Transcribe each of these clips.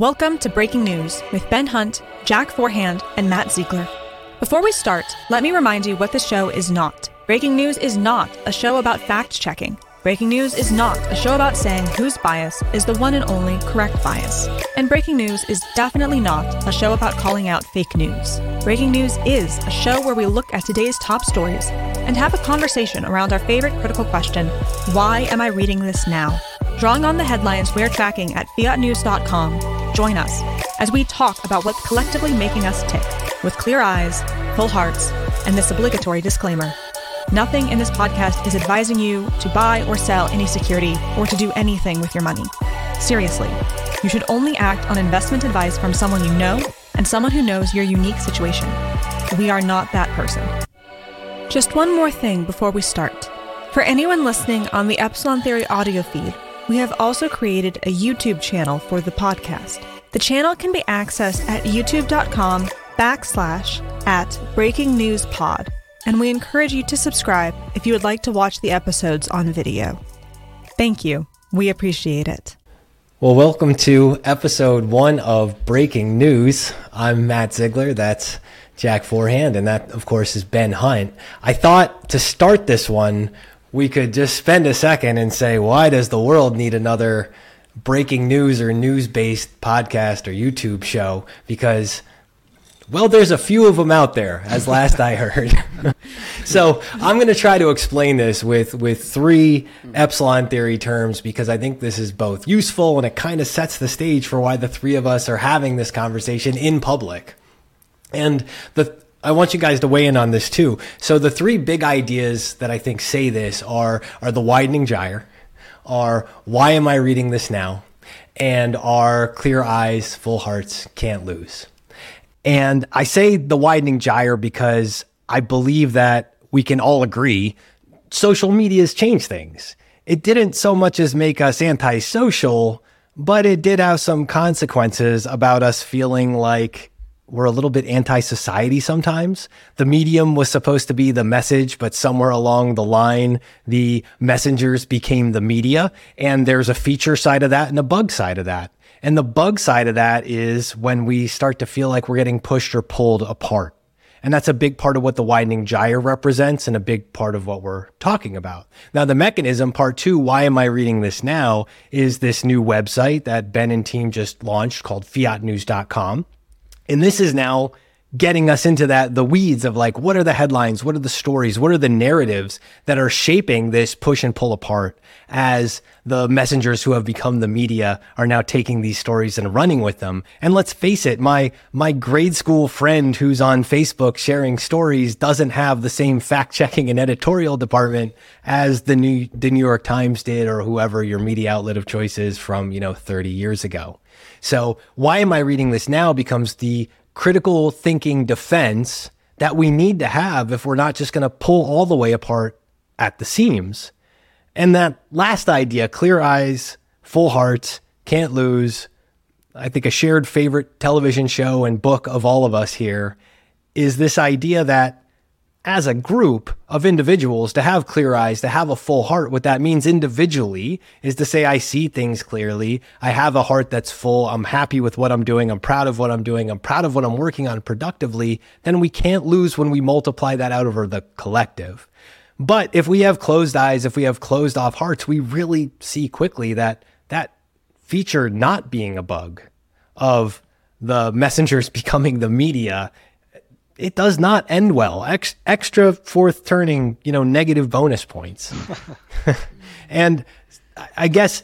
Welcome to Breaking News with Ben Hunt, Jack Forehand, and Matt Zeigler. Before we start, let me remind you what the show is not. Breaking News is not a show about fact checking. Breaking News is not a show about saying whose bias is the one and only correct bias. And Breaking News is definitely not a show about calling out fake news. Breaking News is a show where we look at today's top stories and have a conversation around our favorite critical question why am I reading this now? Drawing on the headlines we're tracking at fiatnews.com, join us as we talk about what's collectively making us tick with clear eyes, full hearts, and this obligatory disclaimer. Nothing in this podcast is advising you to buy or sell any security or to do anything with your money. Seriously, you should only act on investment advice from someone you know and someone who knows your unique situation. We are not that person. Just one more thing before we start. For anyone listening on the Epsilon Theory audio feed, we have also created a YouTube channel for the podcast. The channel can be accessed at youtube.com backslash at breaking news pod, and we encourage you to subscribe if you would like to watch the episodes on video. Thank you. We appreciate it. Well, welcome to episode one of Breaking News. I'm Matt Zeigler. That's Jack Forehand, and that, of course, is Ben Hunt. I thought to start this one, we could just spend a second and say, why does the world need another breaking news or news based podcast or YouTube show? Because, well, there's a few of them out there, as last I heard. so I'm going to try to explain this with, with three epsilon theory terms because I think this is both useful and it kind of sets the stage for why the three of us are having this conversation in public. And the I want you guys to weigh in on this too. So the three big ideas that I think say this are are the widening gyre, are why am I reading this now, and are clear eyes, full hearts can't lose. And I say the widening gyre because I believe that we can all agree social media has changed things. It didn't so much as make us antisocial, but it did have some consequences about us feeling like we're a little bit anti society sometimes. The medium was supposed to be the message, but somewhere along the line, the messengers became the media. And there's a feature side of that and a bug side of that. And the bug side of that is when we start to feel like we're getting pushed or pulled apart. And that's a big part of what the widening gyre represents and a big part of what we're talking about. Now, the mechanism, part two, why am I reading this now, is this new website that Ben and team just launched called fiatnews.com. And this is now getting us into that the weeds of like what are the headlines? What are the stories? What are the narratives that are shaping this push and pull apart as the messengers who have become the media are now taking these stories and running with them? And let's face it my my grade school friend who's on facebook sharing stories doesn't have the same fact checking and editorial department as the new the new york times did or whoever your media outlet of choice is from you know 30 years ago. So why am I reading this now becomes the critical thinking defense that we need to have if we're not just going to pull all the way apart at the seams. And that last idea, clear eyes, full hearts, can't lose. I think a shared favorite television show and book of all of us here is this idea that as a group of individuals to have clear eyes, to have a full heart. What that means individually is to say, I see things clearly. I have a heart that's full. I'm happy with what I'm doing. I'm proud of what I'm doing. I'm proud of what I'm working on productively. Then we can't lose when we multiply that out over the collective. But if we have closed eyes, if we have closed off hearts, we really see quickly that that feature not being a bug of the messengers becoming the media it does not end well. Ex- extra fourth turning, you know, negative bonus points. and I guess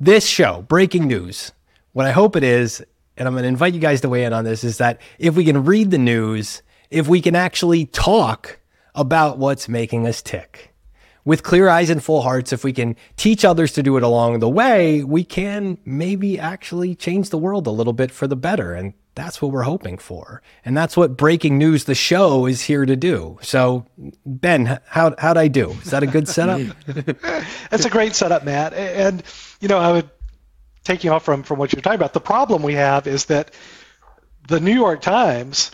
this show, breaking news, what I hope it is, and I'm going to invite you guys to weigh in on this, is that if we can read the news, if we can actually talk about what's making us tick with clear eyes and full hearts, if we can teach others to do it along the way, we can maybe actually change the world a little bit for the better. And that's what we're hoping for. And that's what breaking news, the show, is here to do. So, Ben, how, how'd I do? Is that a good setup? that's a great setup, Matt. And, you know, I would take you off from, from what you're talking about. The problem we have is that the New York Times,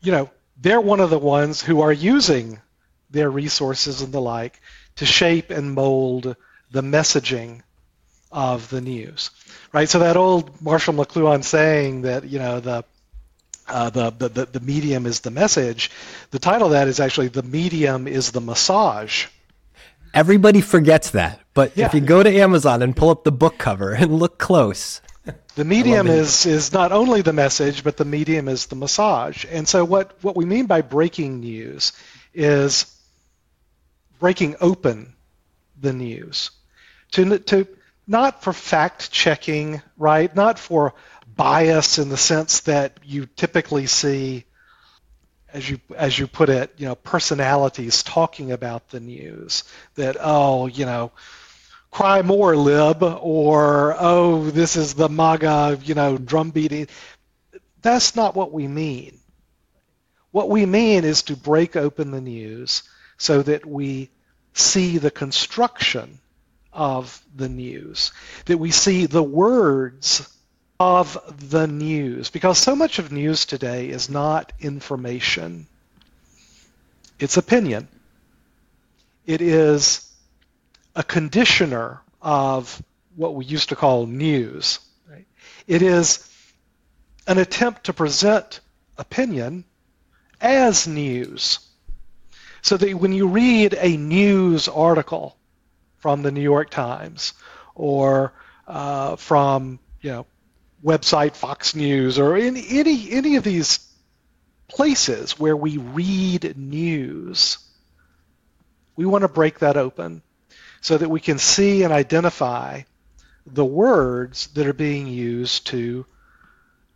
you know, they're one of the ones who are using their resources and the like to shape and mold the messaging of the news, right? So that old Marshall McLuhan saying that you know the uh, the, the the medium is the message. The title of that is actually the medium is the massage. Everybody forgets that, but yeah. if you go to Amazon and pull up the book cover and look close, the medium is is not only the message, but the medium is the massage. And so what what we mean by breaking news is breaking open the news to to not for fact checking, right? Not for bias in the sense that you typically see as you as you put it, you know, personalities talking about the news that oh, you know, cry more lib or oh this is the maga you know drum beating that's not what we mean what we mean is to break open the news so that we see the construction of the news that we see the words of the news because so much of news today is not information it's opinion it is a conditioner of what we used to call news. Right? It is an attempt to present opinion as news. So that when you read a news article from the New York Times or uh, from you know website Fox News or any, any any of these places where we read news, we want to break that open so that we can see and identify the words that are being used to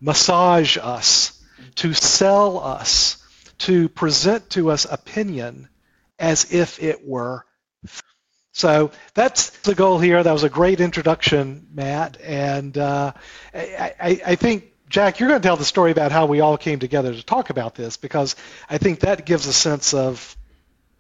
massage us, to sell us, to present to us opinion as if it were. So that's the goal here. That was a great introduction, Matt. And uh, I, I think, Jack, you're going to tell the story about how we all came together to talk about this because I think that gives a sense of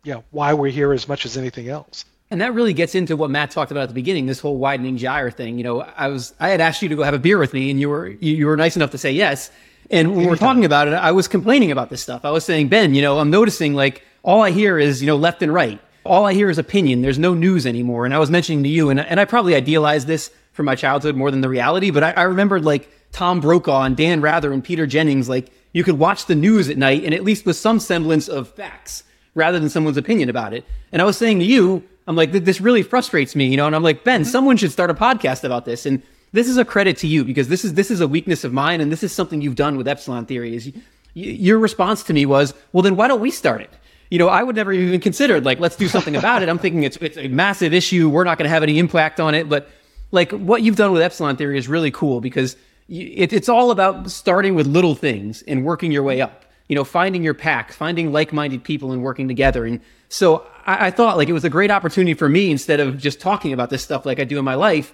you know, why we're here as much as anything else. And that really gets into what Matt talked about at the beginning, this whole widening gyre thing. You know, I was I had asked you to go have a beer with me, and you were you, you were nice enough to say yes. And when we are talking about it, I was complaining about this stuff. I was saying, Ben, you know, I'm noticing like all I hear is you know left and right. All I hear is opinion. There's no news anymore. And I was mentioning to you, and and I probably idealized this from my childhood more than the reality. But I, I remembered like Tom Brokaw and Dan Rather and Peter Jennings. Like you could watch the news at night, and at least with some semblance of facts rather than someone's opinion about it. And I was saying to you, I'm like, this really frustrates me, you know. And I'm like, Ben, mm-hmm. someone should start a podcast about this. And this is a credit to you because this is this is a weakness of mine, and this is something you've done with Epsilon Theory. Is your response to me was, well, then why don't we start it? You know, I would never even considered like, let's do something about it. I'm thinking it's it's a massive issue. We're not going to have any impact on it, but like what you've done with Epsilon Theory is really cool because it, it's all about starting with little things and working your way up. You know, finding your pack, finding like-minded people, and working together. And so I, I, thought like it was a great opportunity for me instead of just talking about this stuff like I do in my life,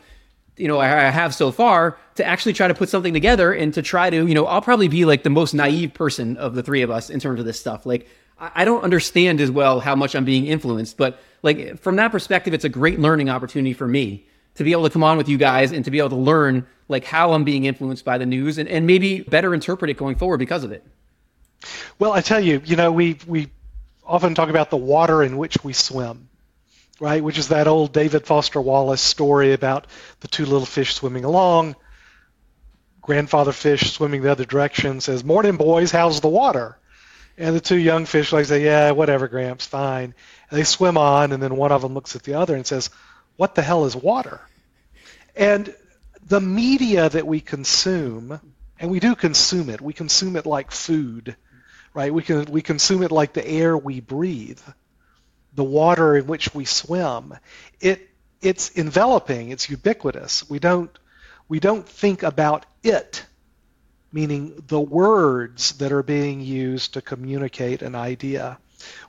you know, I, I have so far to actually try to put something together and to try to, you know, I'll probably be like the most naive person of the three of us in terms of this stuff. Like I, don't understand as well how much I'm being influenced, but like from that perspective, it's a great learning opportunity for me to be able to come on with you guys and to be able to learn like how I'm being influenced by the news and, and maybe better interpret it going forward because of it. Well, I tell you, you know, we we often talk about the water in which we swim, right? Which is that old David Foster Wallace story about the two little fish swimming along. Grandfather fish swimming the other direction says, "Morning, boys. How's the water?" And the two young fish like say, "Yeah, whatever, Gramps, fine." And they swim on, and then one of them looks at the other and says, "What the hell is water?" And the media that we consume, and we do consume it. We consume it like food right? We can we consume it like the air we breathe, the water in which we swim. It it's enveloping. It's ubiquitous. We don't we don't think about it, meaning the words that are being used to communicate an idea.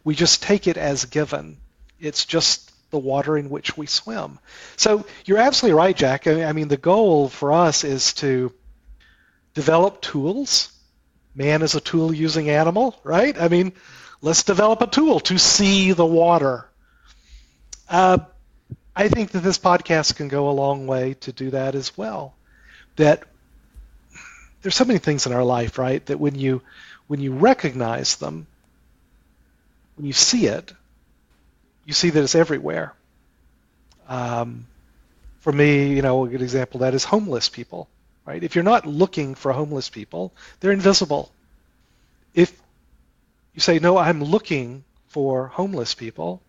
We just take it as given. It's just the water in which we swim. So you're absolutely right, Jack. I mean, the goal for us is to develop tools man is a tool using animal, right? I mean, let's develop a tool to see the water. Uh, I think that this podcast can go a long way to do that as well. That there's so many things in our life, right? That when you when you recognize them, when you see it, you see that it's everywhere. Um, for me, you know, a good example of that is homeless people, right? If you're not looking for homeless people, they're invisible. If you say, no, I'm looking for homeless people,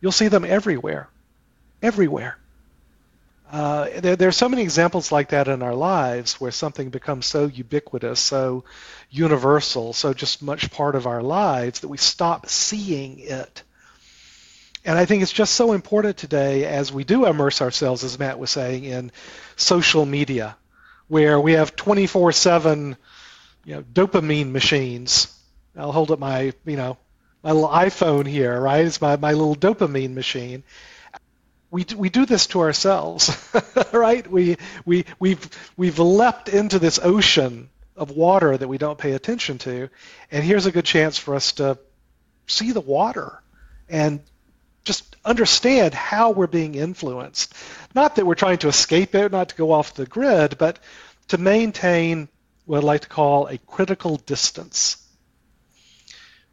you'll see them everywhere, everywhere. Uh, there, there, are so many examples like that in our lives where something becomes so ubiquitous, so universal, so just much part of our lives that we stop seeing it. And I think it's just so important today as we do immerse ourselves, as Matt was saying, in social media, where we have 24/7, you know, dopamine machines. I'll hold up my, you know, my little iPhone here, right? It's my, my little dopamine machine we we do this to ourselves, right? We we we've we've leapt into this ocean of water that we don't pay attention to, and here's a good chance for us to see the water and just understand how we're being influenced. Not that we're trying to escape it, not to go off the grid, but to maintain what I'd like to call a critical distance.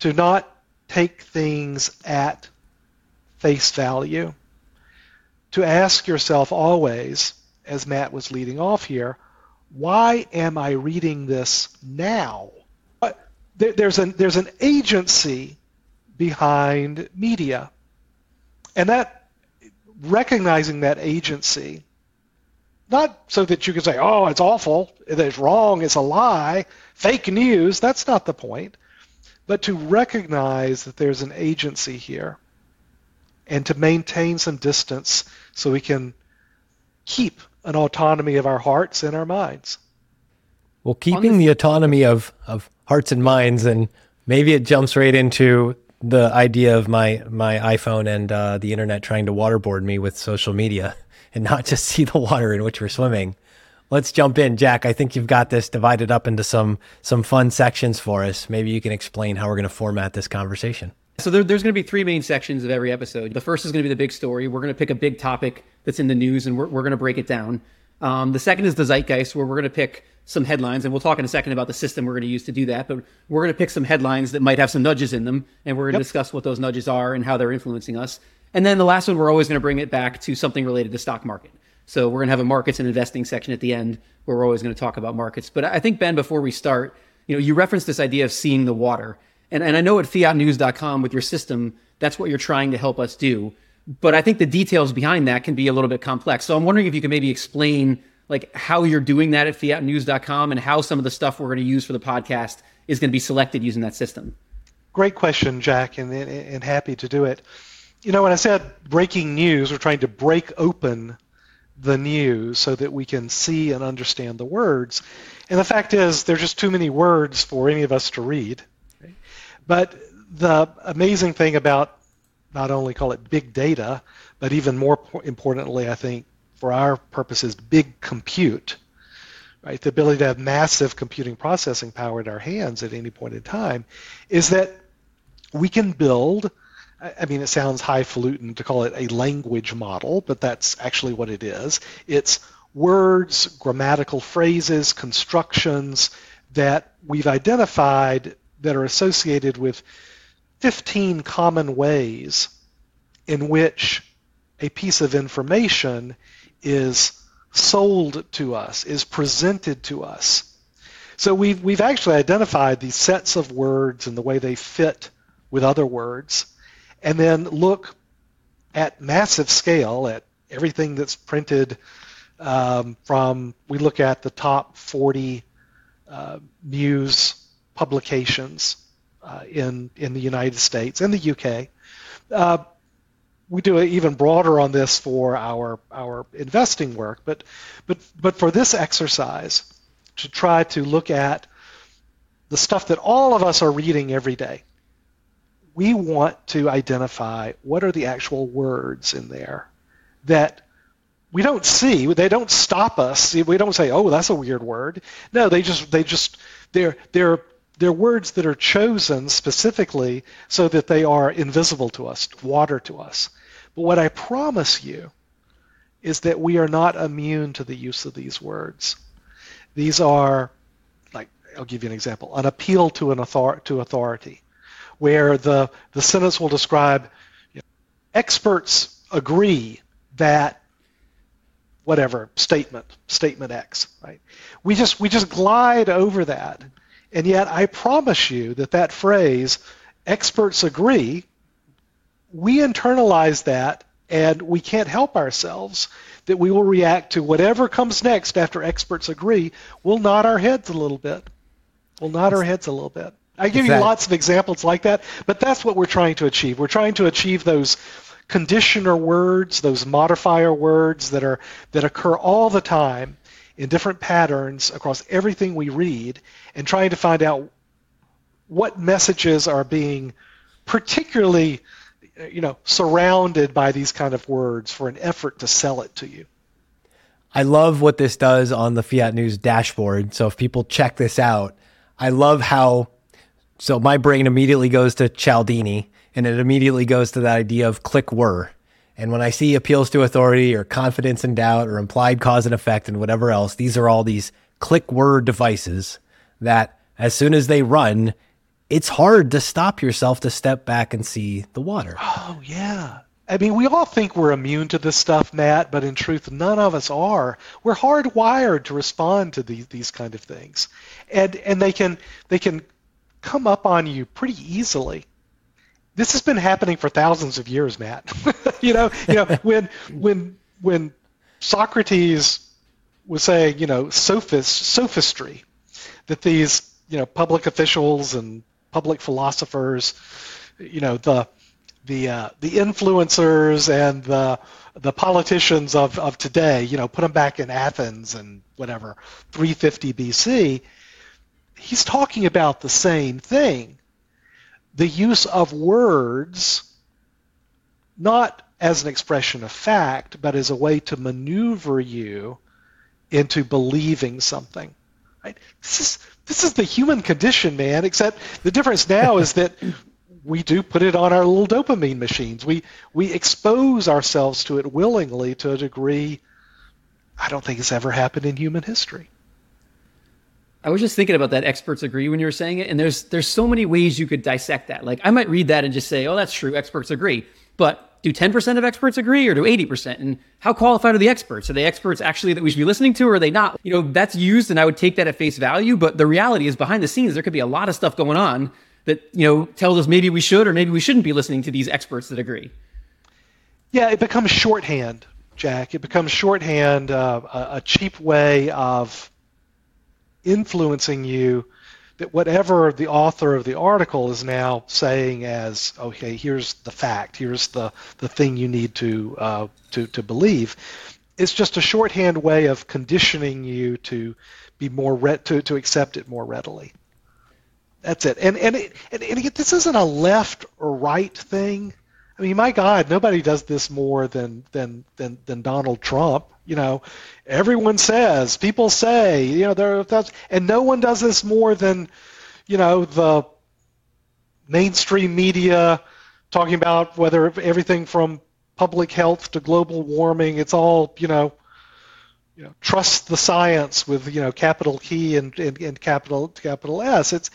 To not take things at face value to ask yourself always, as Matt was leading off here, why am I reading this now? There's an, there's an agency behind media. And that, recognizing that agency, not so that you can say, oh, it's awful, it's wrong, it's a lie, fake news, that's not the point, but to recognize that there's an agency here and to maintain some distance so we can keep an autonomy of our hearts and our minds. Well, keeping the autonomy of, of hearts and minds, and maybe it jumps right into the idea of my, my iPhone and uh, the internet trying to waterboard me with social media and not just see the water in which we're swimming. Let's jump in, Jack. I think you've got this divided up into some some fun sections for us. Maybe you can explain how we're going to format this conversation. So there, there's going to be three main sections of every episode. The first is going to be the big story. We're going to pick a big topic that's in the news and we're, we're going to break it down. Um, the second is the zeitgeist, where we're going to pick some headlines, and we'll talk in a second about the system we're going to use to do that. But we're going to pick some headlines that might have some nudges in them, and we're going to yep. discuss what those nudges are and how they're influencing us. And then the last one, we're always going to bring it back to something related to stock market. So we're going to have a markets and investing section at the end, where we're always going to talk about markets. But I think Ben, before we start, you know, you referenced this idea of seeing the water, and and I know at fiatnews.com with your system that's what you're trying to help us do. But I think the details behind that can be a little bit complex. So I'm wondering if you can maybe explain like how you're doing that at fiatnews.com and how some of the stuff we're going to use for the podcast is going to be selected using that system. Great question, Jack, and, and, and happy to do it. You know, when I said breaking news, we're trying to break open the news so that we can see and understand the words. And the fact is, there's just too many words for any of us to read. But the amazing thing about not only call it big data, but even more importantly, I think, for our purposes, big compute, right? The ability to have massive computing processing power in our hands at any point in time, is that we can build. I mean, it sounds highfalutin to call it a language model, but that's actually what it is. It's words, grammatical phrases, constructions that we've identified that are associated with 15 common ways in which a piece of information is sold to us, is presented to us. So we've, we've actually identified these sets of words and the way they fit with other words, and then look at massive scale at everything that's printed um, from, we look at the top 40 uh, news publications uh, in in the United States and the UK. Uh, we do it even broader on this for our our investing work, but but but for this exercise to try to look at the stuff that all of us are reading every day. We want to identify what are the actual words in there that we don't see. They don't stop us. We don't say, "Oh, that's a weird word." No, they just they just they're they're they're words that are chosen specifically so that they are invisible to us, water to us. But what I promise you is that we are not immune to the use of these words. These are, like, I'll give you an example, an appeal to an author- to authority, where the, the sentence will describe you know, experts agree that whatever statement, statement X, right? We just we just glide over that, and yet I promise you that that phrase, experts agree, we internalize that, and we can't help ourselves that we will react to whatever comes next after experts agree. We'll nod our heads a little bit. We'll nod our heads a little bit. I give you lots of examples like that, but that's what we're trying to achieve. We're trying to achieve those conditioner words, those modifier words that are that occur all the time in different patterns across everything we read, and trying to find out what messages are being particularly you know surrounded by these kind of words for an effort to sell it to you. I love what this does on the Fiat News dashboard. So if people check this out, I love how so my brain immediately goes to Cialdini and it immediately goes to that idea of click whirr. And when I see appeals to authority or confidence and doubt or implied cause and effect and whatever else, these are all these click word devices that as soon as they run, it's hard to stop yourself to step back and see the water. Oh, yeah. I mean, we all think we're immune to this stuff, Matt, but in truth, none of us are. We're hardwired to respond to these these kind of things, and and they can they can come up on you pretty easily this has been happening for thousands of years, Matt. you know, you know when when when Socrates was saying, you know, sophist, sophistry, that these you know public officials and public philosophers, you know, the the uh, the influencers and the the politicians of, of today, you know, put them back in Athens and whatever, 350 BC. He's talking about the same thing the use of words not as an expression of fact, but as a way to maneuver you into believing something. Right? This is this is the human condition, man. Except the difference now is that we do put it on our little dopamine machines. We we expose ourselves to it willingly to a degree I don't think it's ever happened in human history. I was just thinking about that experts agree when you were saying it, and there's there's so many ways you could dissect that. Like I might read that and just say, "Oh, that's true, experts agree." But do 10% of experts agree or do 80%? And how qualified are the experts? Are they experts actually that we should be listening to or are they not? You know, that's used and I would take that at face value, but the reality is behind the scenes there could be a lot of stuff going on that, you know, tells us maybe we should or maybe we shouldn't be listening to these experts that agree. Yeah, it becomes shorthand, Jack. It becomes shorthand, uh, a, a cheap way of influencing you that whatever the author of the article is now saying as okay here's the fact here's the, the thing you need to uh, to, to believe it's just a shorthand way of conditioning you to be more re- to, to accept it more readily. That's it. And and, it, and, and this isn't a left or right thing. I mean, my God, nobody does this more than than than, than Donald Trump. You know, everyone says, people say, you know, there and no one does this more than, you know, the mainstream media talking about whether everything from public health to global warming, it's all, you know, you know, trust the science with you know capital T and, and, and capital capital S. It's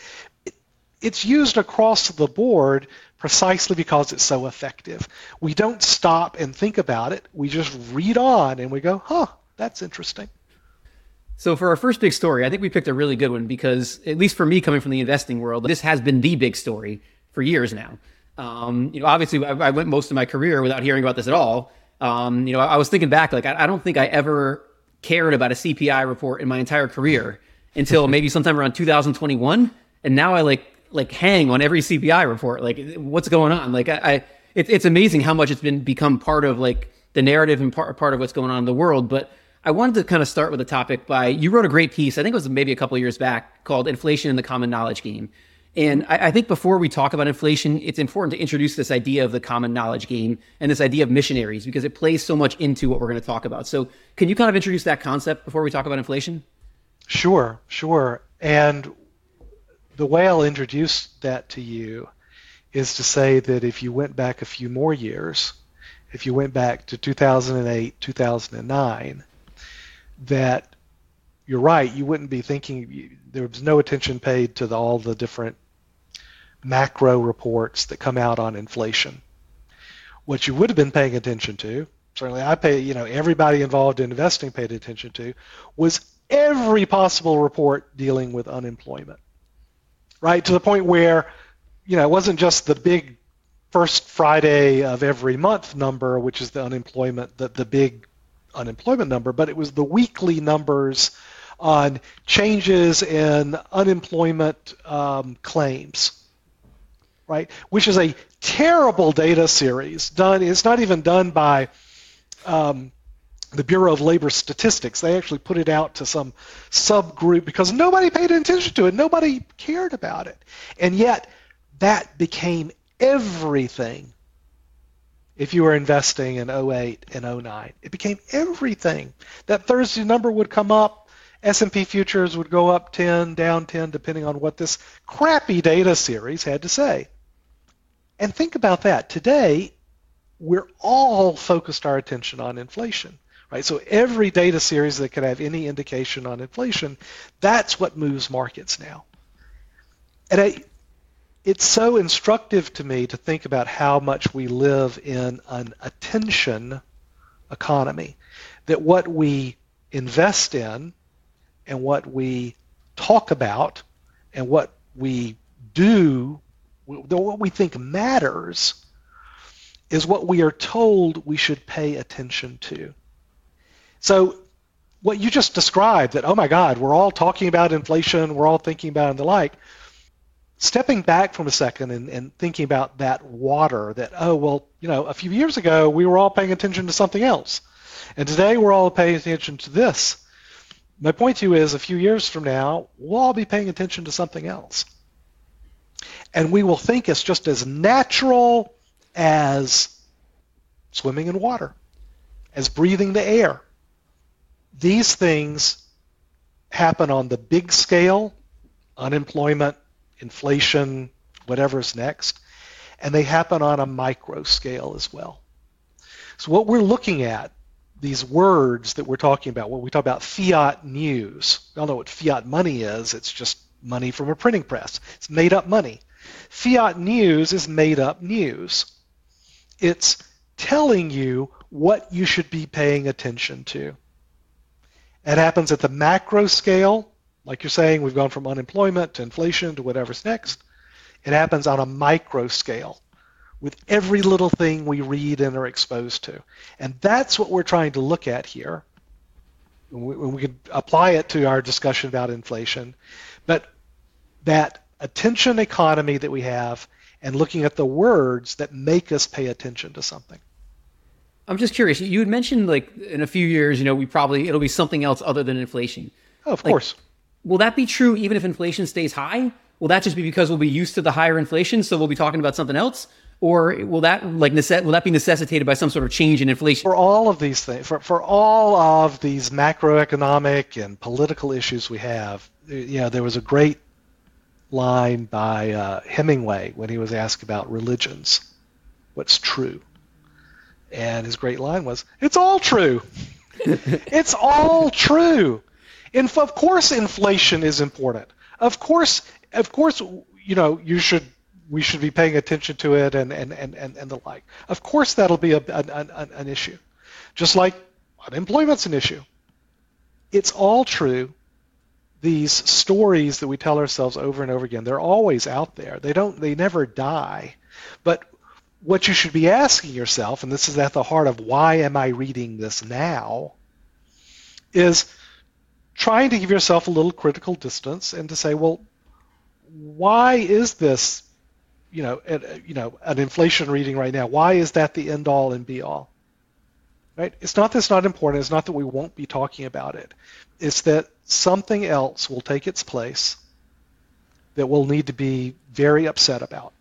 it, it's used across the board precisely because it's so effective. We don't stop and think about it. We just read on and we go, huh, that's interesting. So for our first big story, I think we picked a really good one because, at least for me, coming from the investing world, this has been the big story for years now. Um, you know, obviously, I, I, went most of my career without hearing about this at all. Um, you know, I, I, was thinking back, like I, I don't think I ever cared about a CPI report in my entire career until maybe sometime around 2021, and now I like like hang on every CPI report. Like, what's going on? Like, I, I it, it's amazing how much it's been become part of like the narrative and part part of what's going on in the world. But I wanted to kind of start with a topic by you wrote a great piece. I think it was maybe a couple years back called "Inflation in the Common Knowledge Game." And I, I, think before we talk about inflation, it's important to introduce this idea of the common knowledge game and this idea of missionaries because it plays so much into what we're going to talk about. So, can you kind of introduce that concept before we talk about inflation? Sure, sure. And the way I'll introduce that to you is to say that if you went back a few more years, if you went back to 2008, 2009, that you're right, you wouldn't be thinking, there was no attention paid to the, all the different macro reports that come out on inflation. What you would have been paying attention to certainly I pay, you know, everybody involved in investing paid attention to, was every possible report dealing with unemployment, right? To the point where, you know, it wasn't just the big first Friday of every month number, which is the unemployment, the, the big unemployment number, but it was the weekly numbers on changes in unemployment um, claims right? Which is a terrible data series done. It's not even done by um, the Bureau of Labor Statistics. They actually put it out to some subgroup because nobody paid attention to it. Nobody cared about it. And yet that became everything if you were investing in 08 and 09. It became everything. That Thursday number would come up. S&P futures would go up 10, down 10, depending on what this crappy data series had to say. And think about that. Today, we're all focused our attention on inflation. Right? So every data series that could have any indication on inflation, that's what moves markets now. And I, it's so instructive to me to think about how much we live in an attention economy. That what we invest in and what we talk about and what we do what we think matters is what we are told we should pay attention to. So what you just described that, oh my God, we're all talking about inflation, we're all thinking about and the like, stepping back from a second and, and thinking about that water that, oh, well, you know, a few years ago we were all paying attention to something else. And today we're all paying attention to this. My point to you is a few years from now, we'll all be paying attention to something else and we will think it's just as natural as swimming in water, as breathing the air. These things happen on the big scale, unemployment, inflation, whatever's next, and they happen on a micro scale as well. So what we're looking at, these words that we're talking about, when we talk about fiat news, we all know what fiat money is. It's just money from a printing press. It's made up money. Fiat news is made up news. It's telling you what you should be paying attention to. It happens at the macro scale, like you're saying, we've gone from unemployment to inflation to whatever's next. It happens on a micro scale with every little thing we read and are exposed to. And that's what we're trying to look at here. We, we could apply it to our discussion about inflation. But that attention economy that we have and looking at the words that make us pay attention to something. I'm just curious. You had mentioned like in a few years, you know, we probably it'll be something else other than inflation. Oh, of like, course. Will that be true even if inflation stays high? Will that just be because we'll be used to the higher inflation, so we'll be talking about something else? Or will that like necess- will that be necessitated by some sort of change in inflation? For all of these things, for, for all of these macroeconomic and political issues we have, you know, there was a great line by uh, Hemingway when he was asked about religions. What's true? And his great line was, "It's all true. it's all true." And of course, inflation is important. Of course, of course, you know, you should we should be paying attention to it and and and and, and the like. Of course, that'll be a, an, an, an issue, just like unemployment's an issue. It's all true these stories that we tell ourselves over and over again, they're always out there. They don't they never die. But what you should be asking yourself, and this is at the heart of why am I reading this now, is trying to give yourself a little critical distance and to say, well, why is this, you know, a, you know, an inflation reading right now? Why is that the end all and be all? Right? It's not that it's not important. It's not that we won't be talking about it. It's that something else will take its place that we'll need to be very upset about,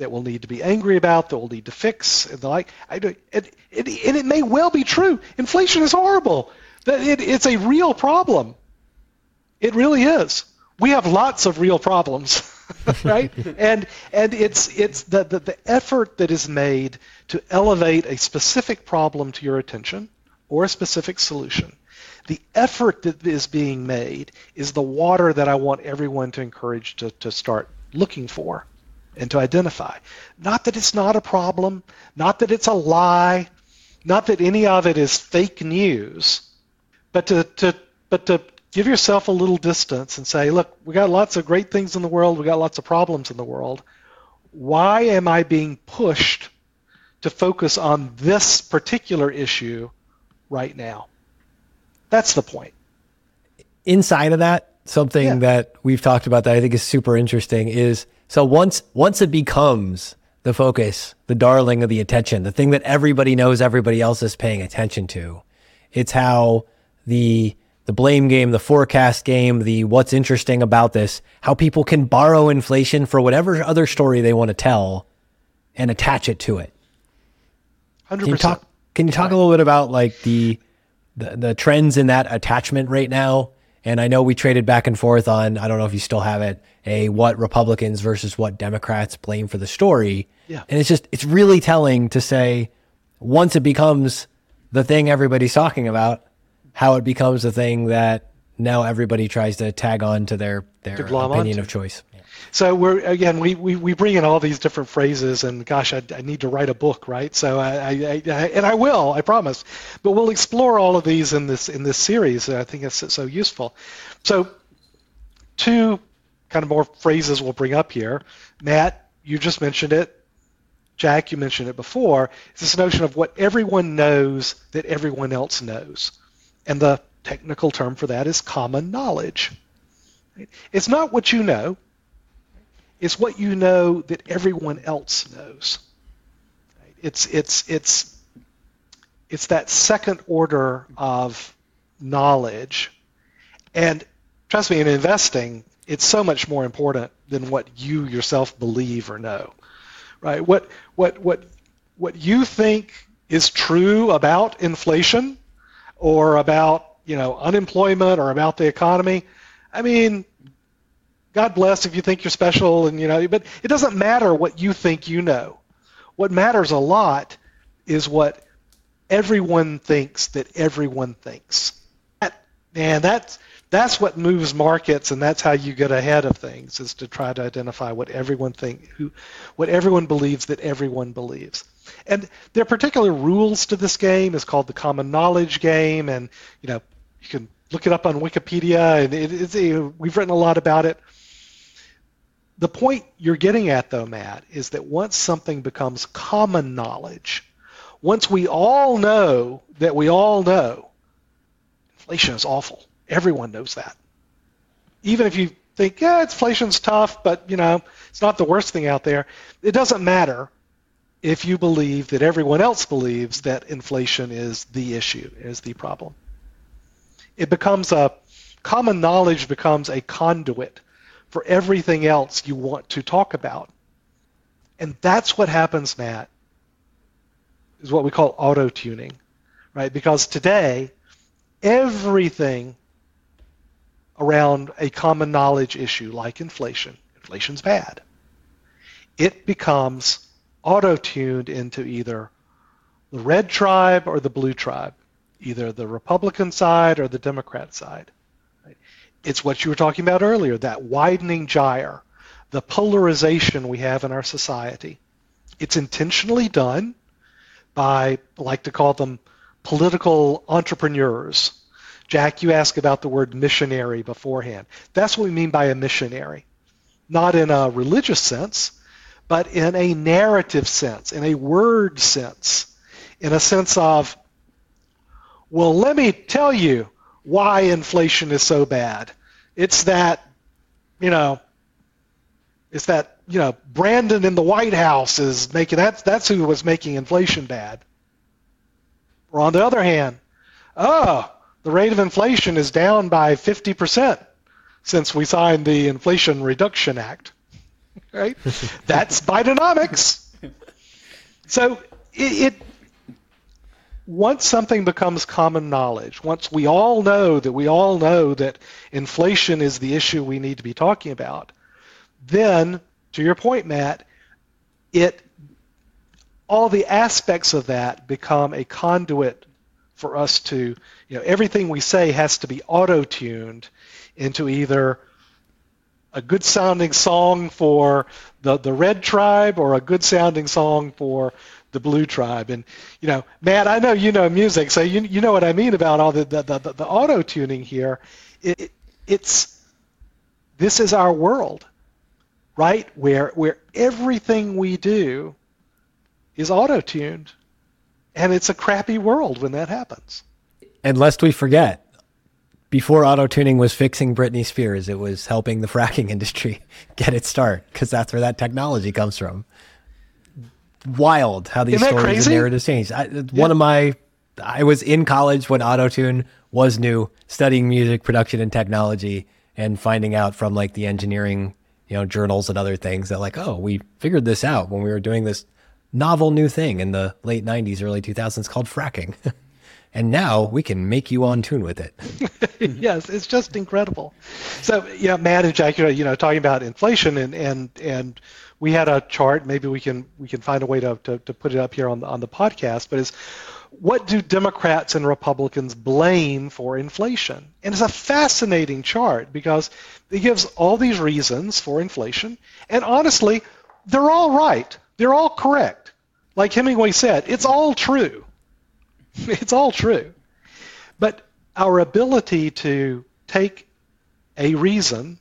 that we'll need to be angry about, that we'll need to fix, and the like. I do, it, it, and it may well be true. Inflation is horrible. That it, it's a real problem. It really is. We have lots of real problems, right? and and it's it's the, the the effort that is made to elevate a specific problem to your attention or a specific solution the effort that is being made is the water that I want everyone to encourage to, to start looking for and to identify. Not that it's not a problem, not that it's a lie, Not that any of it is fake news, but to, to but to give yourself a little distance and say, look, we got lots of great things in the world, we got lots of problems in the world. Why am I being pushed to focus on this particular issue right now? That's the point. Inside of that, something yeah. that we've talked about that I think is super interesting is so once once it becomes the focus, the darling of the attention, the thing that everybody knows everybody else is paying attention to, it's how the the blame game, the forecast game, the what's interesting about this, how people can borrow inflation for whatever other story they want to tell and attach it to it. 100%. Can you talk, can you talk a little bit about like the, the, the trends in that attachment right now? And I know we traded back and forth on, I don't know if you still have it, a what Republicans versus what Democrats blame for the story. Yeah. And it's just, it's really telling to say once it becomes the thing everybody's talking about, how it becomes the thing that now everybody tries to tag on to their their opinion of choice. So we're again we, we, we bring in all these different phrases and gosh I, I need to write a book right? So I, I, I, and I will I promise. But we'll explore all of these in this in this series I think it's so useful. So two kind of more phrases we'll bring up here. Matt you just mentioned it. Jack you mentioned it before. It's this notion of what everyone knows that everyone else knows. And the technical term for that is common knowledge. It's not what you know, it's what you know that everyone else knows. It's, it's, it's, it's that second order of knowledge. And trust me, in investing, it's so much more important than what you yourself believe or know. Right? What, what, what, what you think is true about inflation or about you know unemployment or about the economy. I mean, God bless if you think you're special and you know, but it doesn't matter what you think you know. What matters a lot is what everyone thinks that everyone thinks. And that's that's what moves markets and that's how you get ahead of things is to try to identify what everyone think who what everyone believes that everyone believes. And there are particular rules to this game. It's called the common knowledge game, and you know you can look it up on Wikipedia, and it, it's, we've written a lot about it. The point you're getting at, though, Matt, is that once something becomes common knowledge, once we all know that we all know, inflation is awful. Everyone knows that. Even if you think, yeah, inflation's tough, but you know, it's not the worst thing out there. It doesn't matter if you believe that everyone else believes that inflation is the issue, is the problem. It becomes a common knowledge becomes a conduit for everything else you want to talk about. And that's what happens, Matt, is what we call auto tuning, right? Because today, everything around a common knowledge issue like inflation, inflation's bad, it becomes auto-tuned into either the red tribe or the blue tribe, either the Republican side or the Democrat side. It's what you were talking about earlier, that widening gyre, the polarization we have in our society. It's intentionally done by, I like to call them political entrepreneurs. Jack, you asked about the word missionary beforehand. That's what we mean by a missionary. Not in a religious sense, but in a narrative sense, in a word sense, in a sense of, well, let me tell you why inflation is so bad. It's that, you know, it's that, you know, Brandon in the White House is making that's that's who was making inflation bad. Or on the other hand, oh, the rate of inflation is down by 50% since we signed the Inflation Reduction Act right? That's Bidenomics. So it, it once something becomes common knowledge, once we all know that we all know that inflation is the issue we need to be talking about, then, to your point, Matt, it all the aspects of that become a conduit for us to, you know, everything we say has to be auto-tuned into either a good sounding song for the, the red tribe or a good sounding song for the blue tribe. And you know, Matt, I know you know music, so you you know what I mean about all the the, the, the auto tuning here. It, it, it's this is our world, right? Where where everything we do is auto tuned, and it's a crappy world when that happens. And lest we forget, before auto tuning was fixing Britney Spears, it was helping the fracking industry get its start because that's where that technology comes from wild how these stories crazy? and narratives change. I, yeah. One of my, I was in college when autotune was new, studying music production and technology, and finding out from like the engineering, you know, journals and other things that like, oh, we figured this out when we were doing this novel new thing in the late '90s, early 2000s called fracking. and now we can make you on tune with it. yes, it's just incredible. So, yeah, Matt and Jack, you know, talking about inflation and and and we had a chart. Maybe we can we can find a way to, to, to put it up here on the, on the podcast. But is what do Democrats and Republicans blame for inflation? And it's a fascinating chart because it gives all these reasons for inflation. And honestly, they're all right. They're all correct. Like Hemingway said, it's all true. It's all true. But our ability to take a reason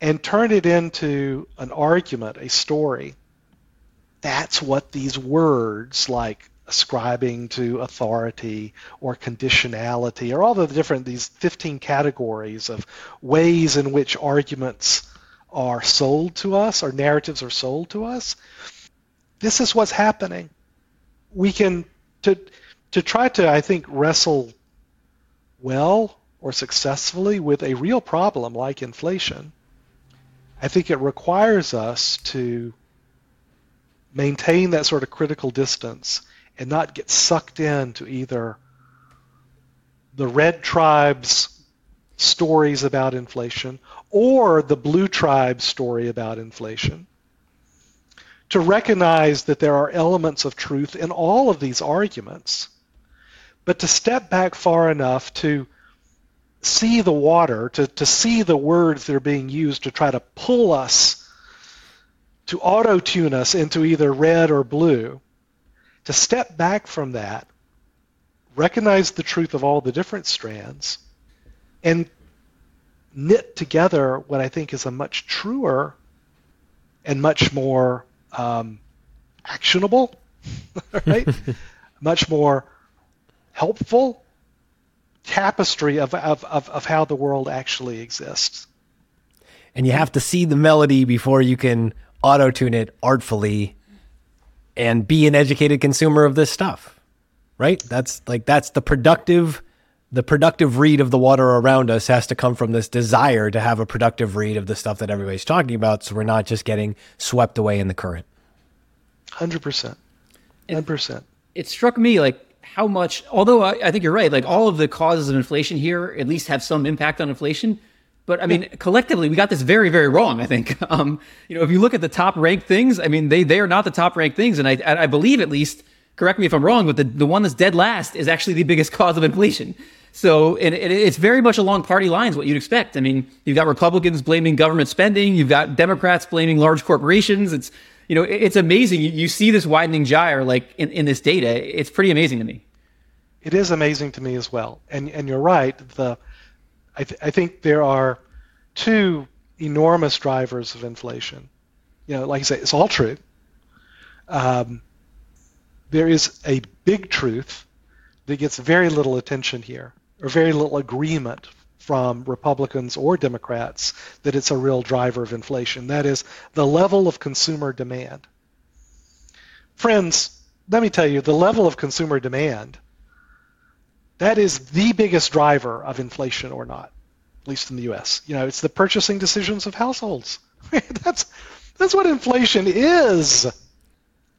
and turn it into an argument, a story. That's what these words like ascribing to authority or conditionality or all the different these 15 categories of ways in which arguments are sold to us or narratives are sold to us this is what's happening we can to to try to i think wrestle well or successfully with a real problem like inflation I think it requires us to maintain that sort of critical distance and not get sucked into either the red tribes stories about inflation or the blue tribe's story about inflation. To recognize that there are elements of truth in all of these arguments, but to step back far enough to see the water, to, to see the words that are being used to try to pull us, to auto tune us into either red or blue, to step back from that, recognize the truth of all the different strands, and knit together what I think is a much truer and much more um, actionable, right? much more helpful tapestry of, of, of, of how the world actually exists. And you have to see the melody before you can auto tune it artfully and be an educated consumer of this stuff. Right? That's like that's the productive the productive read of the water around us has to come from this desire to have a productive read of the stuff that everybody's talking about so we're not just getting swept away in the current. 100%. 100%. It, it struck me like how much, although I, I, think you're right, like all of the causes of inflation here at least have some impact on inflation. But I mean, yeah. collectively, we got this very, very wrong. I think. Um, you know, if you look at the top ranked things, I mean, they they are not the top ranked things, and I I believe at least, correct me if I'm wrong, but the the one that's dead last is actually the biggest cause of inflation. So and it, it's very much along party lines what you'd expect. I mean, you've got Republicans blaming government spending, you've got Democrats blaming large corporations. It's you know, it's amazing. You, you see this widening gyre like in, in this data. It's pretty amazing to me. It is amazing to me as well. And and you're right. The I, th- I think there are two enormous drivers of inflation. You know, like I say, it's all true. Um, there is a big truth that gets very little attention here, or very little agreement from Republicans or Democrats that it's a real driver of inflation. That is the level of consumer demand. Friends, let me tell you, the level of consumer demand, that is the biggest driver of inflation or not, at least in the US. You know, it's the purchasing decisions of households. that's that's what inflation is.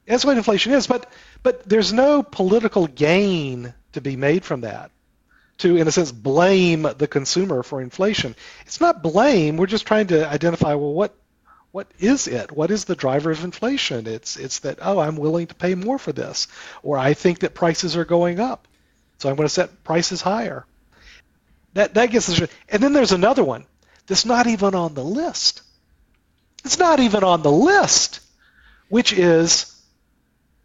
That's what inflation is, but but there's no political gain to be made from that to, in a sense, blame the consumer for inflation. It's not blame. We're just trying to identify, well, what what is it? What is the driver of inflation? It's it's that oh, I'm willing to pay more for this, or I think that prices are going up, so I'm going to set prices higher. That that gets us. And then there's another one that's not even on the list. It's not even on the list, which is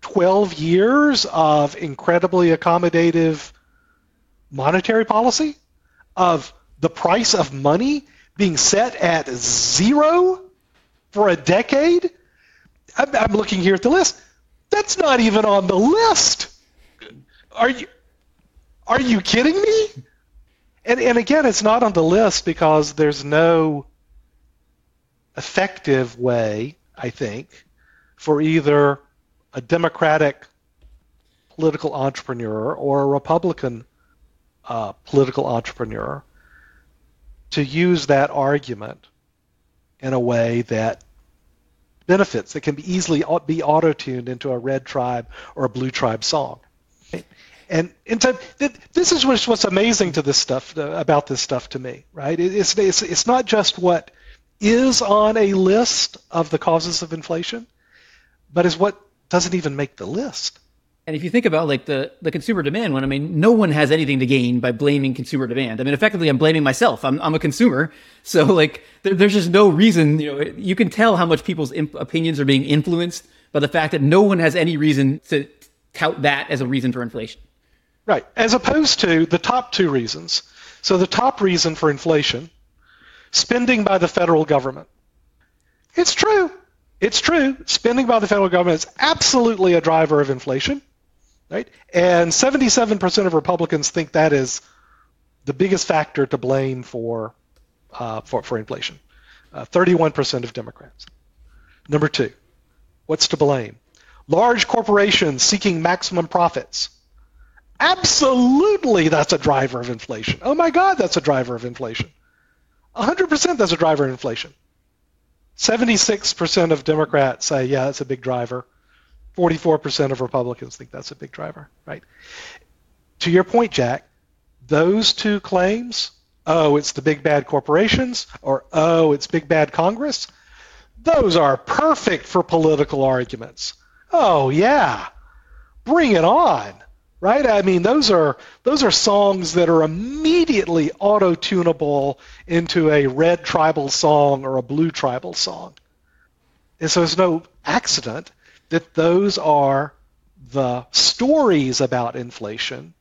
12 years of incredibly accommodative monetary policy, of the price of money being set at zero for a decade. I'm, I'm looking here at the list. That's not even on the list. Are you are you kidding me? And and again, it's not on the list because there's no effective way, I think, for either a Democratic political entrepreneur or a Republican uh, political entrepreneur to use that argument in a way that benefits that can be easily be auto-tuned into a red tribe or a blue tribe song. And, and to, this is what's, what's amazing to this stuff uh, about this stuff to me, right? It's, it's, it's not just what is on a list of the causes of inflation, but is what doesn't even make the list. And if you think about like the, the consumer demand one, I mean, no one has anything to gain by blaming consumer demand. I mean, effectively, I'm blaming myself. I'm, I'm a consumer. So like, there, there's just no reason, you know, you can tell how much people's imp- opinions are being influenced by the fact that no one has any reason to tout that as a reason for inflation. Right. As opposed to the top two reasons. So the top reason for inflation, spending by the federal government. It's true. It's true. Spending by the federal government is absolutely a driver of inflation right? And 77% of Republicans think that is the biggest factor to blame for uh, for, for inflation. Uh, 31% of Democrats. Number two, what's to blame? Large corporations seeking maximum profits. Absolutely, that's a driver of inflation. Oh my God, that's a driver of inflation. 100% that's a driver of inflation. 76% of Democrats say, yeah, that's a big driver. 44% of Republicans think that's a big driver, right? To your point, Jack, those two claims, oh, it's the big bad corporations, or oh, it's big bad Congress, those are perfect for political arguments. Oh, yeah, bring it on, right? I mean, those are those are songs that are immediately auto-tunable into a red tribal song or a blue tribal song. And so it's no accident that those are the stories about inflation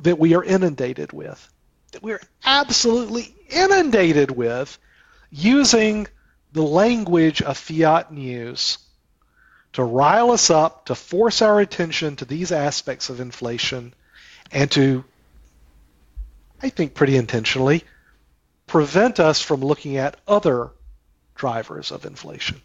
that we are inundated with, that we're absolutely inundated with using the language of fiat news to rile us up, to force our attention to these aspects of inflation, and to, I think pretty intentionally, prevent us from looking at other drivers of inflation.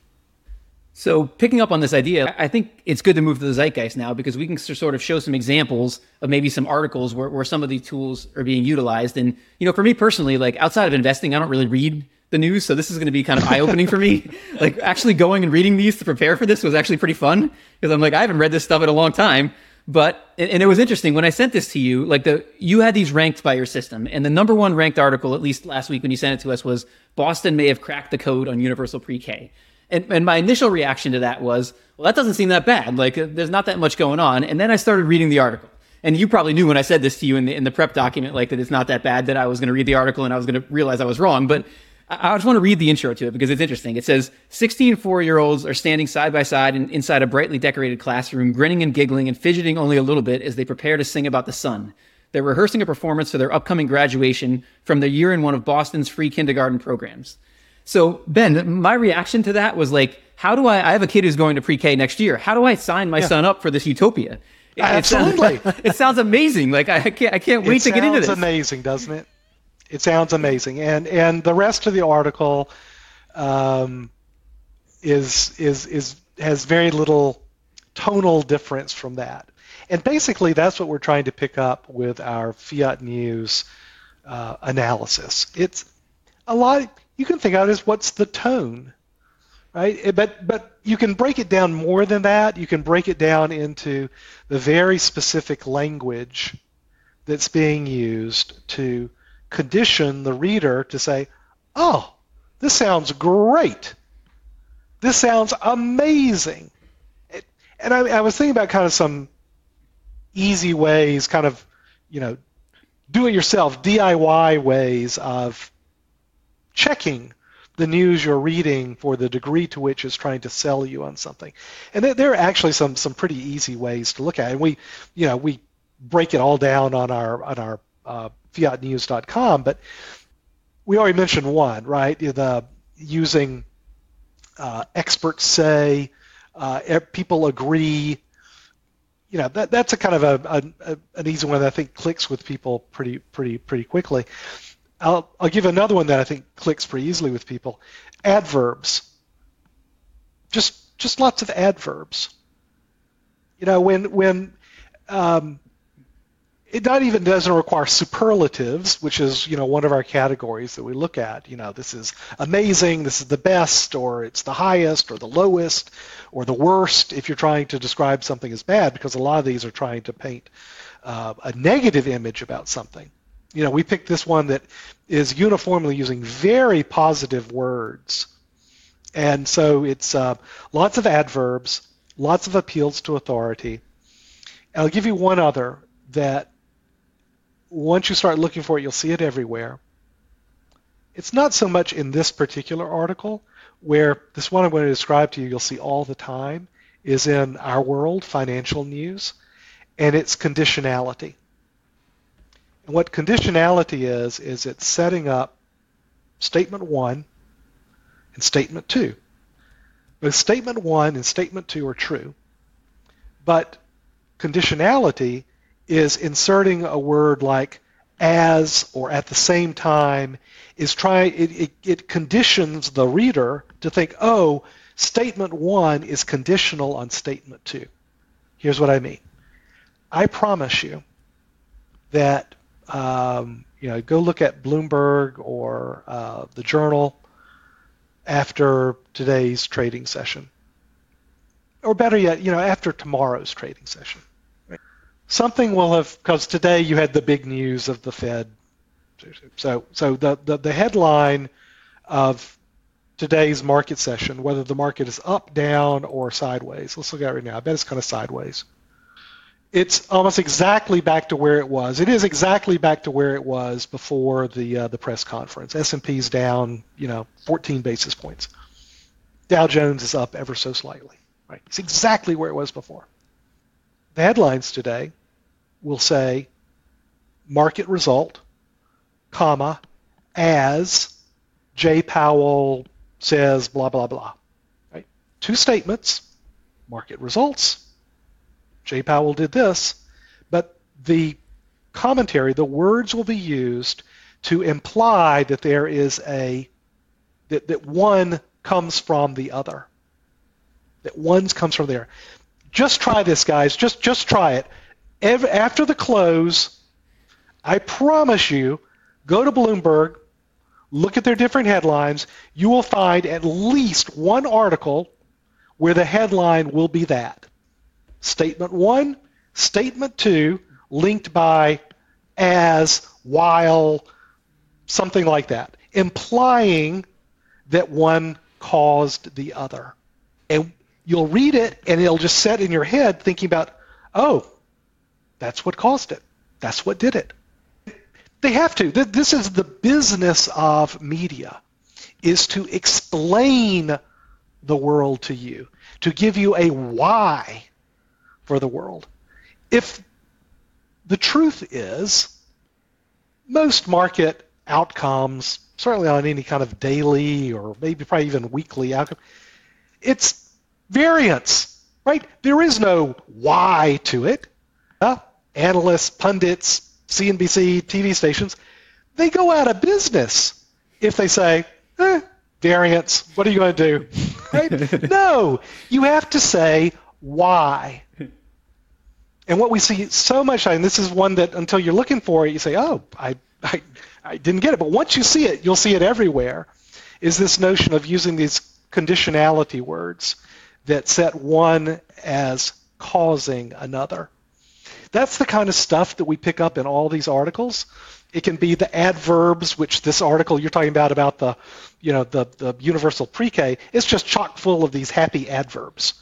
So, picking up on this idea, I think it's good to move to the zeitgeist now because we can sort of show some examples of maybe some articles where, where some of these tools are being utilized. And, you know, for me personally, like outside of investing, I don't really read the news. So, this is going to be kind of eye opening for me. Like, actually going and reading these to prepare for this was actually pretty fun because I'm like, I haven't read this stuff in a long time. But, and it was interesting when I sent this to you, like the, you had these ranked by your system. And the number one ranked article, at least last week when you sent it to us, was Boston may have cracked the code on universal pre K. And, and my initial reaction to that was, well, that doesn't seem that bad. Like, uh, there's not that much going on. And then I started reading the article. And you probably knew when I said this to you in the, in the prep document, like that it's not that bad that I was going to read the article and I was going to realize I was wrong. But I, just want to read the intro to it because it's interesting. It says 16 four year olds are standing side by side in, inside a brightly decorated classroom, grinning and giggling and fidgeting only a little bit as they prepare to sing about the sun. They're rehearsing a performance for their upcoming graduation from their year in one of Boston's free kindergarten programs. So, Ben, my reaction to that was like, how do I? I have a kid who's going to pre-K next year. How do I sign my yeah. son up for this utopia? It, Absolutely, it sounds, it sounds amazing. Like I can't, I can't wait to get into this. It sounds amazing, doesn't it? It sounds amazing, and and the rest of the article um, is is is has very little tonal difference from that. And basically, that's what we're trying to pick up with our fiat news uh, analysis. It's a lot. You can think of it as what's the tone right? Eh, but but you can break it down more than that. You can break it down into the very specific language that's being used to condition the reader to say, "Oh, this sounds great. This sounds amazing." And I, I was thinking about kind of some easy ways, kind of, you know, do it yourself, DIY ways of checking the news you're reading for the degree to which it's trying to sell you on something. And there are actually some some pretty easy ways to look at it. And we, you know, we break it all down on our on our uh, fiatnews.com, but we already mentioned one, right? The using uh, experts say, uh, people agree. You know, that that's a kind of a, a, an easy one that I think clicks with people pretty pretty pretty quickly. I'll, I'll give another one that I think clicks pretty easily with people. Adverbs. Just just lots of adverbs. You know, when when um, it not even doesn't require superlatives, which is you know one of our categories that we look at. You know, this is amazing, this is the best, or it's the highest, or the lowest, or the worst. If you're trying to describe something as bad, because a lot of these are trying to paint uh, a negative image about something you know, we picked this one that is uniformly using very positive words. And so it's uh, lots of adverbs, lots of appeals to authority. And I'll give you one other that once you start looking for it, you'll see it everywhere. It's not so much in this particular article, where this one I'm going to describe to you, you'll see all the time, is in our world, financial news, and it's conditionality. And what conditionality is, is it's setting up statement one and statement two. Both statement one and statement two are true, but conditionality is inserting a word like as or at the same time is trying it, it, it, conditions the reader to think oh statement one is conditional on statement two. Here's what i mean. I promise you that um, you know, go look at Bloomberg or uh, the Journal after today's trading session, or better yet, you know, after tomorrow's trading session. Something will have because today you had the big news of the Fed. So, so the, the, the headline of today's market session, whether the market is up, down, or sideways. Let's look at it right now. I bet it's kind of sideways it's almost exactly back to where it was. It is exactly back to where it was before the uh, the press conference. S&P's down, you know, 14 basis points. Dow Jones is up ever so slightly. Right? It's exactly where it was before. The headlines today will say market result, comma, as Jay Powell says blah blah blah. Right? Two statements, market results, Jay Powell did this, but the commentary, the words will be used to imply that there is a that, that one comes from the other. That one comes from there. Just try this, guys. Just just try it. Every, after the close, I promise you, go to Bloomberg, look at their different headlines. You will find at least one article where the headline will be that. Statement one, statement two, linked by as, while, something like that, implying that one caused the other. And you'll read it and it'll just set in your head thinking about, oh, that's what caused it. That's what did it. They have to. This is the business of media, is to explain the world to you, to give you a why for the world. If the truth is, most market outcomes, certainly on any kind of daily or maybe probably even weekly outcome, it's variance, right? There is no why to it. Uh, analysts, pundits, CNBC, TV stations, they go out of business if they say, eh, variance, what are you going to do? Right? no, you have to say why. And what we see so much, and this is one that until you're looking for it, you say, oh, I, I, I didn't get it. But once you see it, you'll see it everywhere, is this notion of using these conditionality words that set one as causing another. That's the kind of stuff that we pick up in all these articles. It can be the adverbs, which this article you're talking about about the, you know, the, the universal pre-K. It's just chock full of these happy adverbs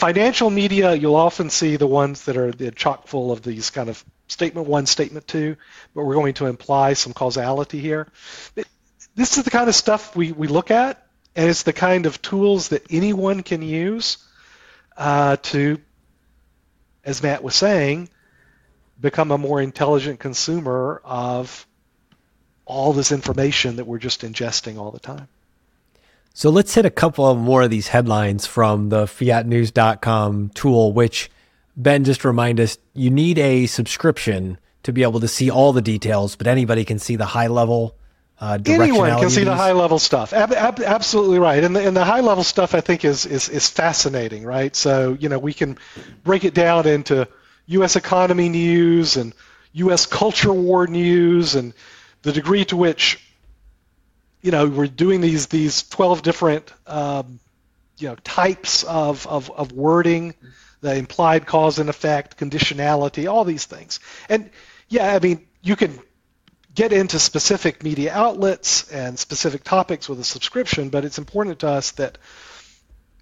financial media, you'll often see the ones that are the chock full of these kind of statement one, statement two, but we're going to imply some causality here. this is the kind of stuff we, we look at, and it's the kind of tools that anyone can use uh, to, as Matt was saying, become a more intelligent consumer of all this information that we're just ingesting all the time. So let's hit a couple of more of these headlines from the fiatnews.com tool, which Ben just remind us you need a subscription to be able to see all the details, but anybody can see the high level. Uh, Anyone can see the high level stuff. Ab- ab- absolutely right. And the, and the high level stuff I think is, is is fascinating, right? So you know we can break it down into U.S. economy news and U.S. culture war news and the degree to which you know we're doing these these 12 different um, you know types of, of, of wording the implied cause and effect conditionality all these things and yeah i mean you can get into specific media outlets and specific topics with a subscription but it's important to us that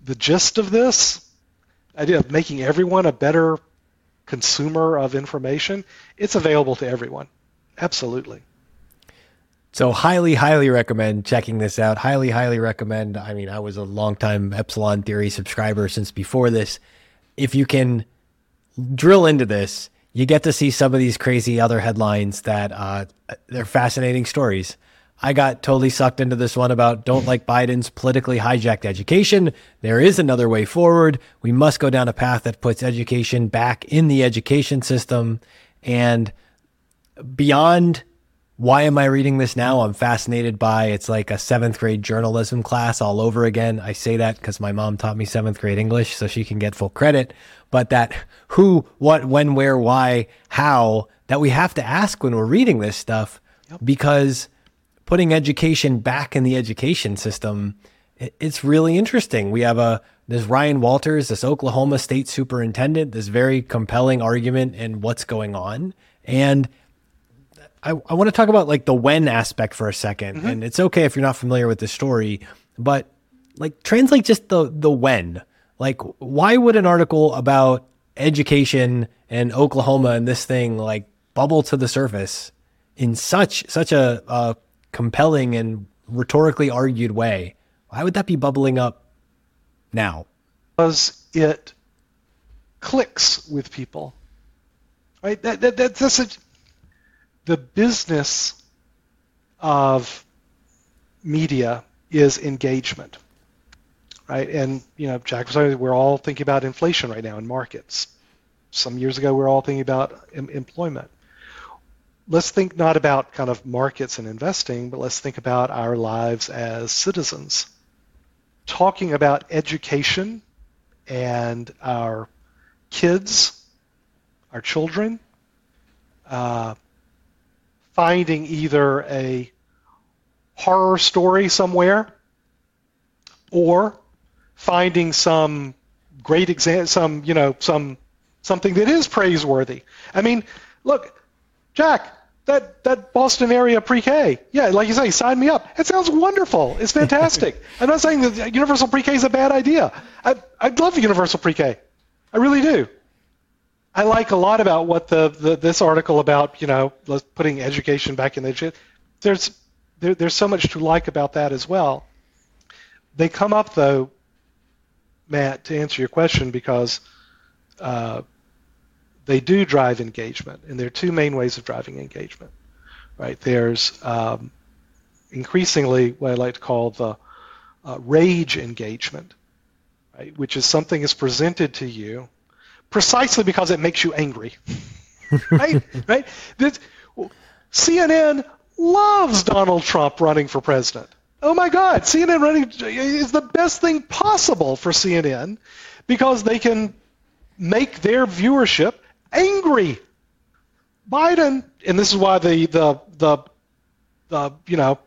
the gist of this idea of making everyone a better consumer of information it's available to everyone absolutely so highly, highly recommend checking this out. Highly, highly recommend. I mean, I was a longtime Epsilon Theory subscriber since before this. If you can drill into this, you get to see some of these crazy other headlines that uh, they're fascinating stories. I got totally sucked into this one about don't like Biden's politically hijacked education. There is another way forward. We must go down a path that puts education back in the education system and beyond why am I reading this now? I'm fascinated by it's like a seventh grade journalism class all over again. I say that because my mom taught me seventh grade English, so she can get full credit. But that who, what, when, where, why, how that we have to ask when we're reading this stuff yep. because putting education back in the education system, it's really interesting. We have a this Ryan Walters, this Oklahoma state superintendent, this very compelling argument in what's going on. And I, I want to talk about like the when aspect for a 2nd mm-hmm. and it's okay if you're not familiar with the story, but like translate just the the when. Like, why would an article about education and Oklahoma and this thing like bubble to the surface in such such a, a compelling and rhetorically argued way? Why would that be bubbling up now? Because it clicks with people, right? That, that, that that's a, the business of media is engagement, right? And you know, Jack was saying we're all thinking about inflation right now in markets. Some years ago, we are all thinking about em- employment. Let's think not about kind of markets and investing, but let's think about our lives as citizens. Talking about education and our kids, our children, uh, finding either a horror story somewhere or finding some great example, some you know, some something that is praiseworthy. I mean, look, Jack, that that Boston area pre-K, yeah, like you say, sign me up. It sounds wonderful. It's fantastic. I'm not saying that universal pre-K is a bad idea. I I'd love universal pre-K. I really do. I like a lot about what the, the this article about you know putting education back in the there's there, there's so much to like about that as well. They come up though, Matt, to answer your question because uh, they do drive engagement, and there are two main ways of driving engagement. Right there's um, increasingly what I like to call the uh, rage engagement, right, which is something is presented to you precisely because it makes you angry. right? right? This, CNN loves Donald Trump running for president. Oh my God, CNN running is the best thing possible for CNN because they can make their viewership angry. Biden, and this is why the the the, the you know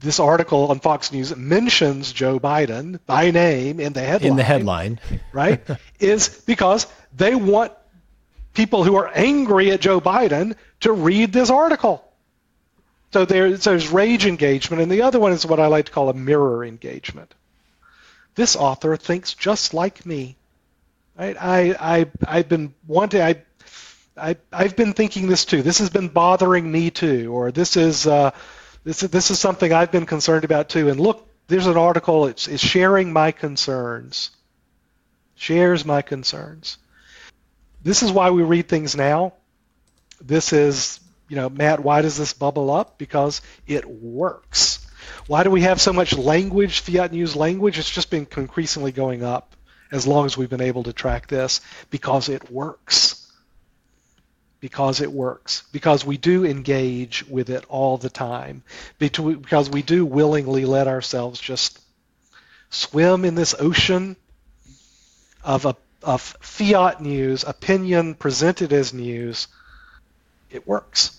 this article on Fox News mentions Joe Biden by name in the headline. In the headline. right? is because they want people who are angry at Joe Biden to read this article. So there's, there's rage engagement, and the other one is what I like to call a mirror engagement. This author thinks just like me. Right? I, I, I've been wanting, I, I, I've been thinking this too. This has been bothering me too, or this is, uh, This is this is something I've been concerned about too. And look, there's an article. It's, it's sharing my concerns. Shares my concerns. This is why we read things now. This is, you know, Matt. Why does this bubble up? Because it works. Why do we have so much language, fiat news language? It's just been increasingly going up as long as we've been able to track this because it works. Because it works. Because we do engage with it all the time. Because we do willingly let ourselves just swim in this ocean of, a, of fiat news, opinion presented as news. It works.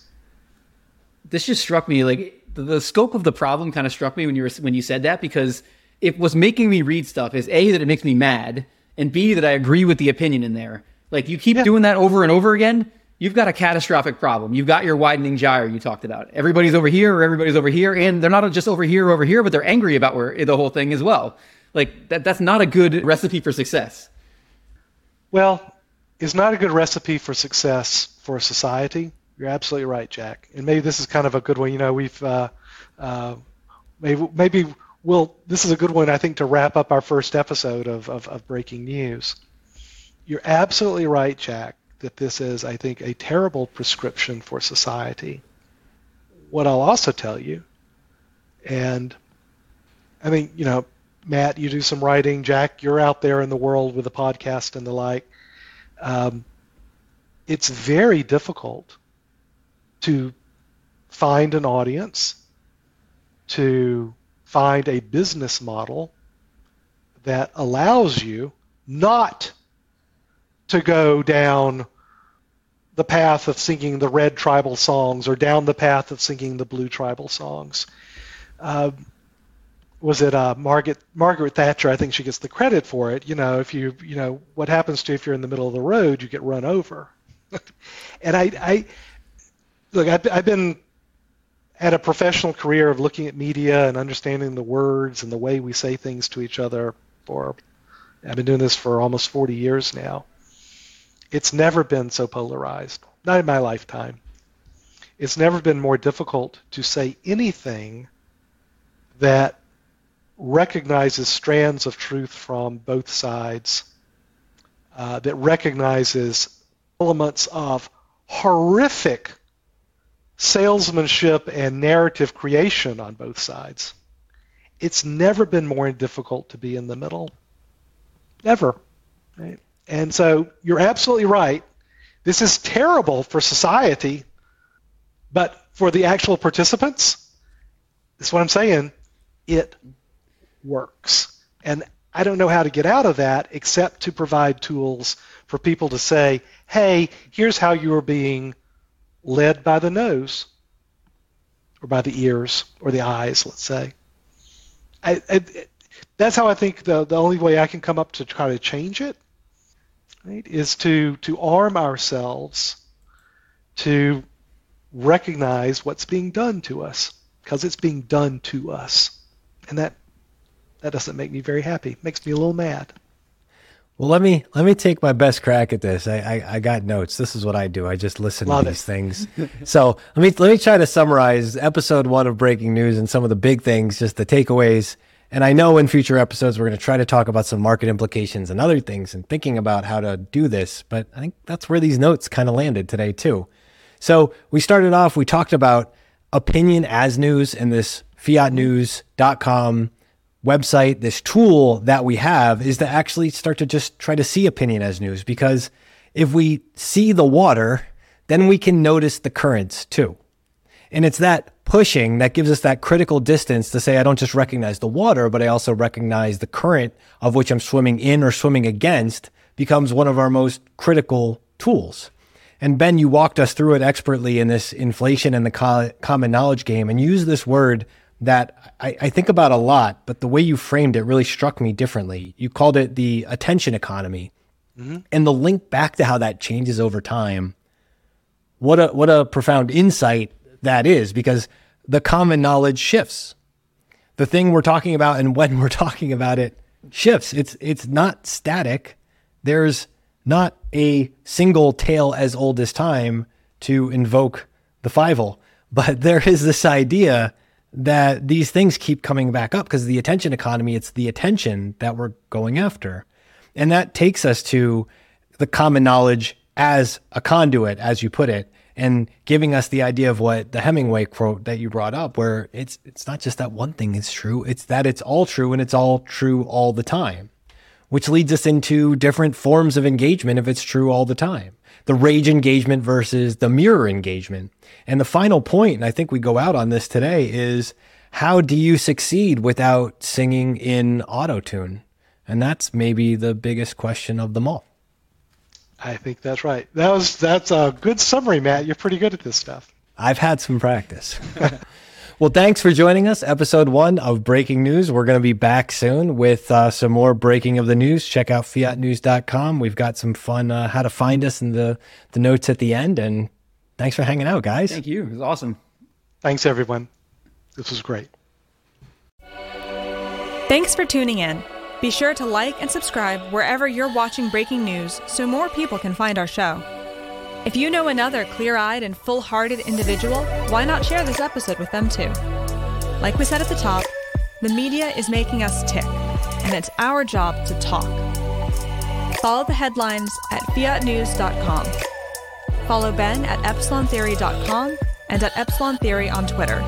This just struck me like the scope of the problem kind of struck me when you were when you said that because it was making me read stuff is a that it makes me mad and b that I agree with the opinion in there. Like you keep yeah. doing that over and over again, you've got a catastrophic problem. You've got your widening gyre you talked about. Everybody's over here or everybody's over here, and they're not just over here or over here, but they're angry about where the whole thing as well. Like that that's not a good recipe for success. Well, it's not a good recipe for success for a society. You're absolutely right, Jack. And maybe this is kind of a good one. You know, we've uh, uh, maybe maybe we'll. This is a good one, I think, to wrap up our first episode of, of, of breaking news. You're absolutely right, Jack, that this is, I think, a terrible prescription for society. What I'll also tell you, and I mean, you know, Matt, you do some writing. Jack, you're out there in the world with the podcast and the like. Um, it's very difficult to find an audience, to find a business model that allows you not to go down the path of singing the red tribal songs or down the path of singing the blue tribal songs. Uh, was it uh, Margaret Margaret Thatcher? I think she gets the credit for it. You know, if you you know what happens to you if you're in the middle of the road, you get run over. and I, I look, I've, I've been had a professional career of looking at media and understanding the words and the way we say things to each other for I've been doing this for almost 40 years now. It's never been so polarized, not in my lifetime. It's never been more difficult to say anything that recognizes strands of truth from both sides, uh, that recognizes elements of horrific salesmanship and narrative creation on both sides. It's never been more difficult to be in the middle. Never. Right? And so you're absolutely right. This is terrible for society, but for the actual participants, that's what I'm saying. It works. And I don't know how to get out of that except to provide tools for people to say, hey, here's how you are being led by the nose or by the ears or the eyes, let's say. I, I, that's how I think the, the only way I can come up to try to change it right, is to, to arm ourselves to recognize what's being done to us because it's being done to us. And that, that doesn't make me very happy. It makes me a little mad. Well, let me let me take my best crack at this. I, I, I got notes. This is what I do. I just listen Love to these it. things. so let me let me try to summarize episode one of Breaking News and some of the big things, just the takeaways. And I know in future episodes we're going to try to talk about some market implications and other things and thinking about how to do this. But I think that's where these notes kind of landed today too. So we started off. We talked about opinion as news in this fiatnews.com website, this tool that we have is to actually start to just try to see opinion as news because if we see the water, then we can notice the currents too. And it's that pushing that gives us that critical distance to say, I don't just recognize the water, but I also recognize the current of which I'm swimming in or swimming against becomes one of our most critical tools. And Ben, you walked us through it expertly in this inflation and the common knowledge game and use this word that I, I, think about a lot, but the way you framed it really struck me differently. You called it the attention economy. Mm-hmm. And the link back to how that changes over time. What a what a profound insight that is because the common knowledge shifts. The thing we're talking about and when we're talking about it shifts. It's it's not static. There's not a single tale as old as time to invoke the Fievel, but there is this idea that these things keep coming back up because the attention economy, it's the attention that we're going after. And that takes us to the common knowledge as a conduit, as you put it, and giving us the idea of what the Hemingway quote that you brought up, where it's it's not just that one thing is true, it's that it's all true and it's all true all the time. Which leads us into different forms of engagement if it's true all the time. The rage engagement versus the mirror engagement. And the final point, and I think we go out on this today, is how do you succeed without singing in auto tune? And that's maybe the biggest question of them all. I think that's right. That was that's a good summary, Matt. You're pretty good at this stuff. I've had some practice. well, thanks for joining us. Episode one of Breaking News. We're going to be back soon with uh, some more breaking of the news. Check out fiatnews.com. We've got some fun uh, how to find us in the, the notes at the end. And thanks for hanging out, guys. Thank you. It was awesome. Thanks, everyone. This was great. Thanks for tuning in. Be sure to like and subscribe wherever you're watching breaking news so more people can find our show. If you know another clear eyed and full hearted individual, why not share this episode with them too? Like we said at the top, the media is making us tick, and it's our job to talk. Follow the headlines at fiatnews.com. Follow Ben at epsilontheory.com and at Epsilon Theory on Twitter.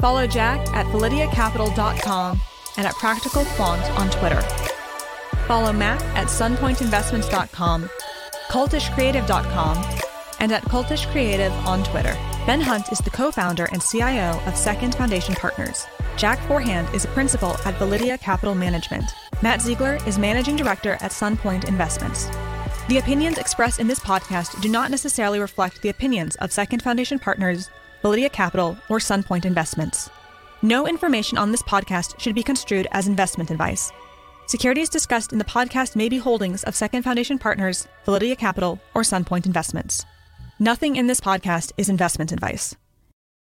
Follow Jack at valideacapital.com and at Practical Quant on Twitter. Follow Matt at sunpointinvestments.com, cultishcreative.com, and at Cultish Creative on Twitter. Ben Hunt is the co founder and CIO of Second Foundation Partners. Jack Forehand is a principal at Validea Capital Management. Matt Zeigler is managing director at Sunpoint Investments. The opinions expressed in this podcast do not necessarily reflect the opinions of Second Foundation Partners, Validea Capital, or Sunpoint Investments. No information on this podcast should be construed as investment advice. Securities discussed in the podcast may be holdings of Second Foundation Partners, Validea Capital, or Sunpoint Investments. Nothing in this podcast is investment advice.